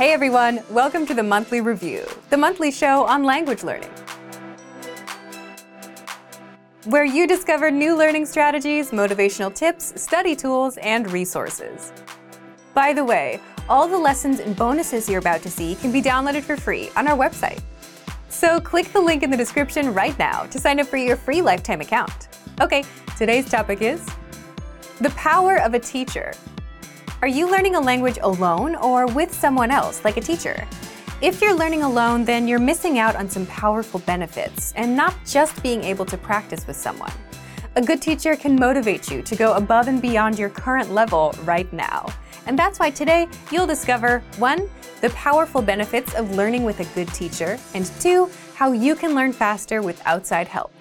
Hey everyone, welcome to the Monthly Review, the monthly show on language learning. Where you discover new learning strategies, motivational tips, study tools, and resources. By the way, all the lessons and bonuses you're about to see can be downloaded for free on our website. So click the link in the description right now to sign up for your free lifetime account. Okay, today's topic is the power of a teacher. Are you learning a language alone or with someone else, like a teacher? If you're learning alone, then you're missing out on some powerful benefits and not just being able to practice with someone. A good teacher can motivate you to go above and beyond your current level right now. And that's why today you'll discover 1. The powerful benefits of learning with a good teacher, and 2. How you can learn faster with outside help.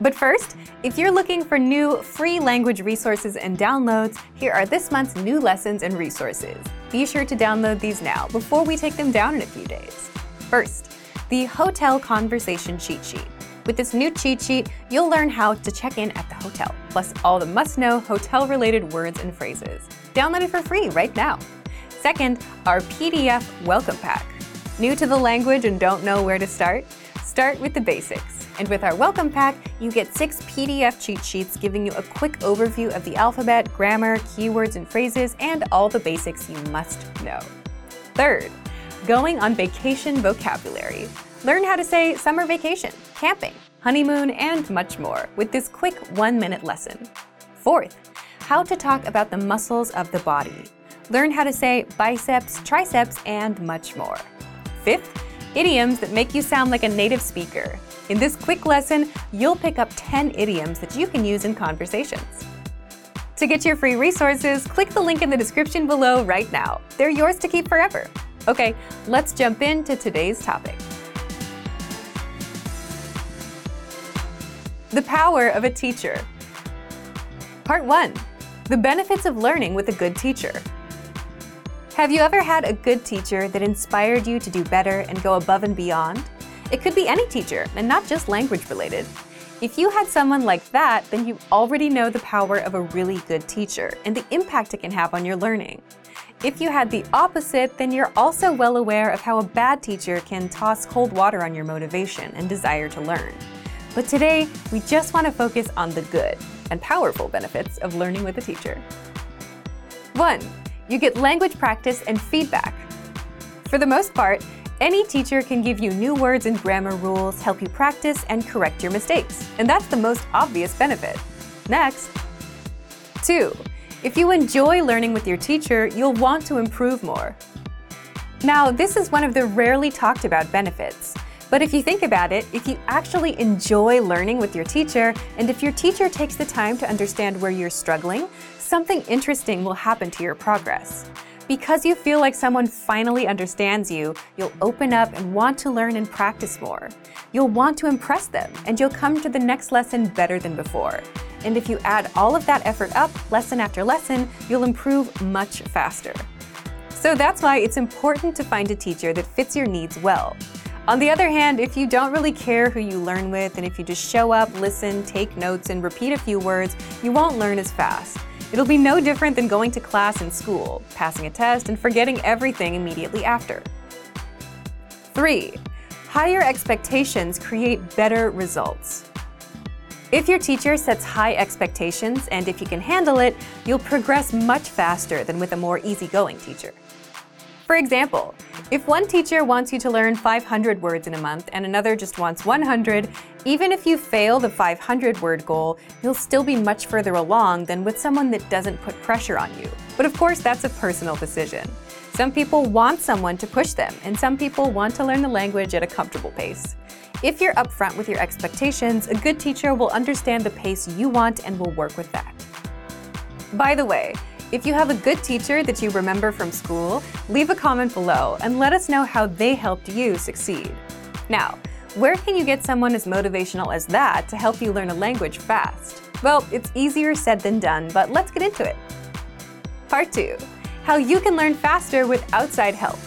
But first, if you're looking for new free language resources and downloads, here are this month's new lessons and resources. Be sure to download these now before we take them down in a few days. First, the Hotel Conversation Cheat Sheet. With this new cheat sheet, you'll learn how to check in at the hotel, plus all the must know hotel related words and phrases. Download it for free right now. Second, our PDF Welcome Pack. New to the language and don't know where to start? Start with the basics. And with our welcome pack, you get six PDF cheat sheets giving you a quick overview of the alphabet, grammar, keywords and phrases, and all the basics you must know. Third, going on vacation vocabulary. Learn how to say summer vacation, camping, honeymoon, and much more with this quick one minute lesson. Fourth, how to talk about the muscles of the body. Learn how to say biceps, triceps, and much more. Fifth, idioms that make you sound like a native speaker. In this quick lesson, you'll pick up 10 idioms that you can use in conversations. To get your free resources, click the link in the description below right now. They're yours to keep forever. Okay, let's jump into today's topic. The power of a teacher. Part 1 The benefits of learning with a good teacher. Have you ever had a good teacher that inspired you to do better and go above and beyond? It could be any teacher, and not just language related. If you had someone like that, then you already know the power of a really good teacher and the impact it can have on your learning. If you had the opposite, then you're also well aware of how a bad teacher can toss cold water on your motivation and desire to learn. But today, we just want to focus on the good and powerful benefits of learning with a teacher. 1 you get language practice and feedback. For the most part, any teacher can give you new words and grammar rules, help you practice, and correct your mistakes. And that's the most obvious benefit. Next, 2. If you enjoy learning with your teacher, you'll want to improve more. Now, this is one of the rarely talked about benefits. But if you think about it, if you actually enjoy learning with your teacher, and if your teacher takes the time to understand where you're struggling, something interesting will happen to your progress. Because you feel like someone finally understands you, you'll open up and want to learn and practice more. You'll want to impress them, and you'll come to the next lesson better than before. And if you add all of that effort up, lesson after lesson, you'll improve much faster. So that's why it's important to find a teacher that fits your needs well. On the other hand, if you don't really care who you learn with, and if you just show up, listen, take notes, and repeat a few words, you won't learn as fast. It'll be no different than going to class in school, passing a test, and forgetting everything immediately after. 3. Higher expectations create better results. If your teacher sets high expectations and if you can handle it, you'll progress much faster than with a more easygoing teacher. For example, if one teacher wants you to learn 500 words in a month and another just wants 100, even if you fail the 500 word goal, you'll still be much further along than with someone that doesn't put pressure on you. But of course, that's a personal decision. Some people want someone to push them, and some people want to learn the language at a comfortable pace. If you're upfront with your expectations, a good teacher will understand the pace you want and will work with that. By the way, if you have a good teacher that you remember from school, leave a comment below and let us know how they helped you succeed. Now, where can you get someone as motivational as that to help you learn a language fast? Well, it's easier said than done, but let's get into it. Part 2 How you can learn faster with outside help.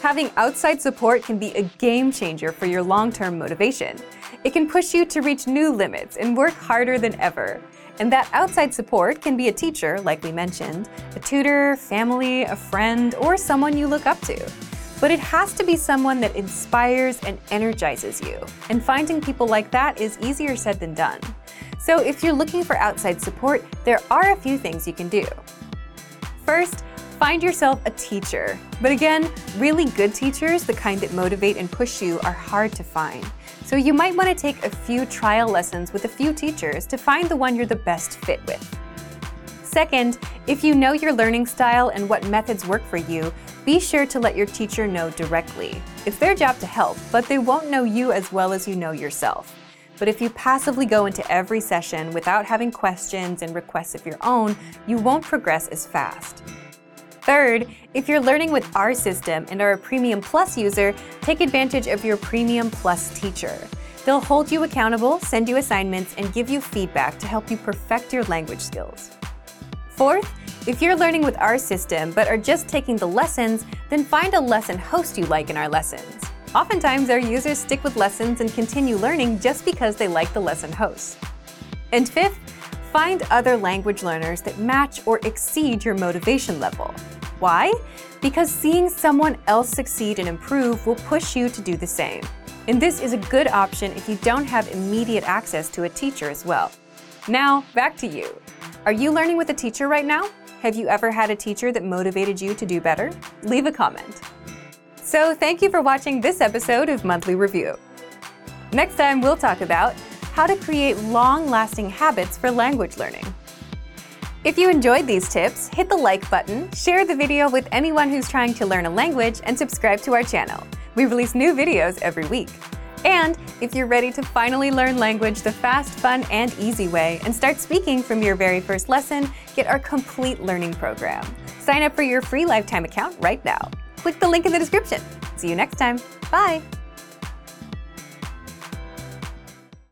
Having outside support can be a game changer for your long term motivation. It can push you to reach new limits and work harder than ever. And that outside support can be a teacher, like we mentioned, a tutor, family, a friend, or someone you look up to. But it has to be someone that inspires and energizes you. And finding people like that is easier said than done. So if you're looking for outside support, there are a few things you can do. First, find yourself a teacher. But again, really good teachers, the kind that motivate and push you, are hard to find. So you might want to take a few trial lessons with a few teachers to find the one you're the best fit with. Second, if you know your learning style and what methods work for you, be sure to let your teacher know directly. It's their job to help, but they won't know you as well as you know yourself. But if you passively go into every session without having questions and requests of your own, you won't progress as fast. Third, if you're learning with our system and are a Premium Plus user, take advantage of your Premium Plus teacher. They'll hold you accountable, send you assignments, and give you feedback to help you perfect your language skills. Fourth, if you're learning with our system but are just taking the lessons, then find a lesson host you like in our lessons. Oftentimes, our users stick with lessons and continue learning just because they like the lesson host. And fifth, find other language learners that match or exceed your motivation level. Why? Because seeing someone else succeed and improve will push you to do the same. And this is a good option if you don't have immediate access to a teacher as well. Now, back to you. Are you learning with a teacher right now? Have you ever had a teacher that motivated you to do better? Leave a comment. So, thank you for watching this episode of Monthly Review. Next time, we'll talk about how to create long lasting habits for language learning. If you enjoyed these tips, hit the like button, share the video with anyone who's trying to learn a language, and subscribe to our channel. We release new videos every week. And if you're ready to finally learn language the fast, fun, and easy way and start speaking from your very first lesson, get our complete learning program. Sign up for your free lifetime account right now. Click the link in the description. See you next time. Bye.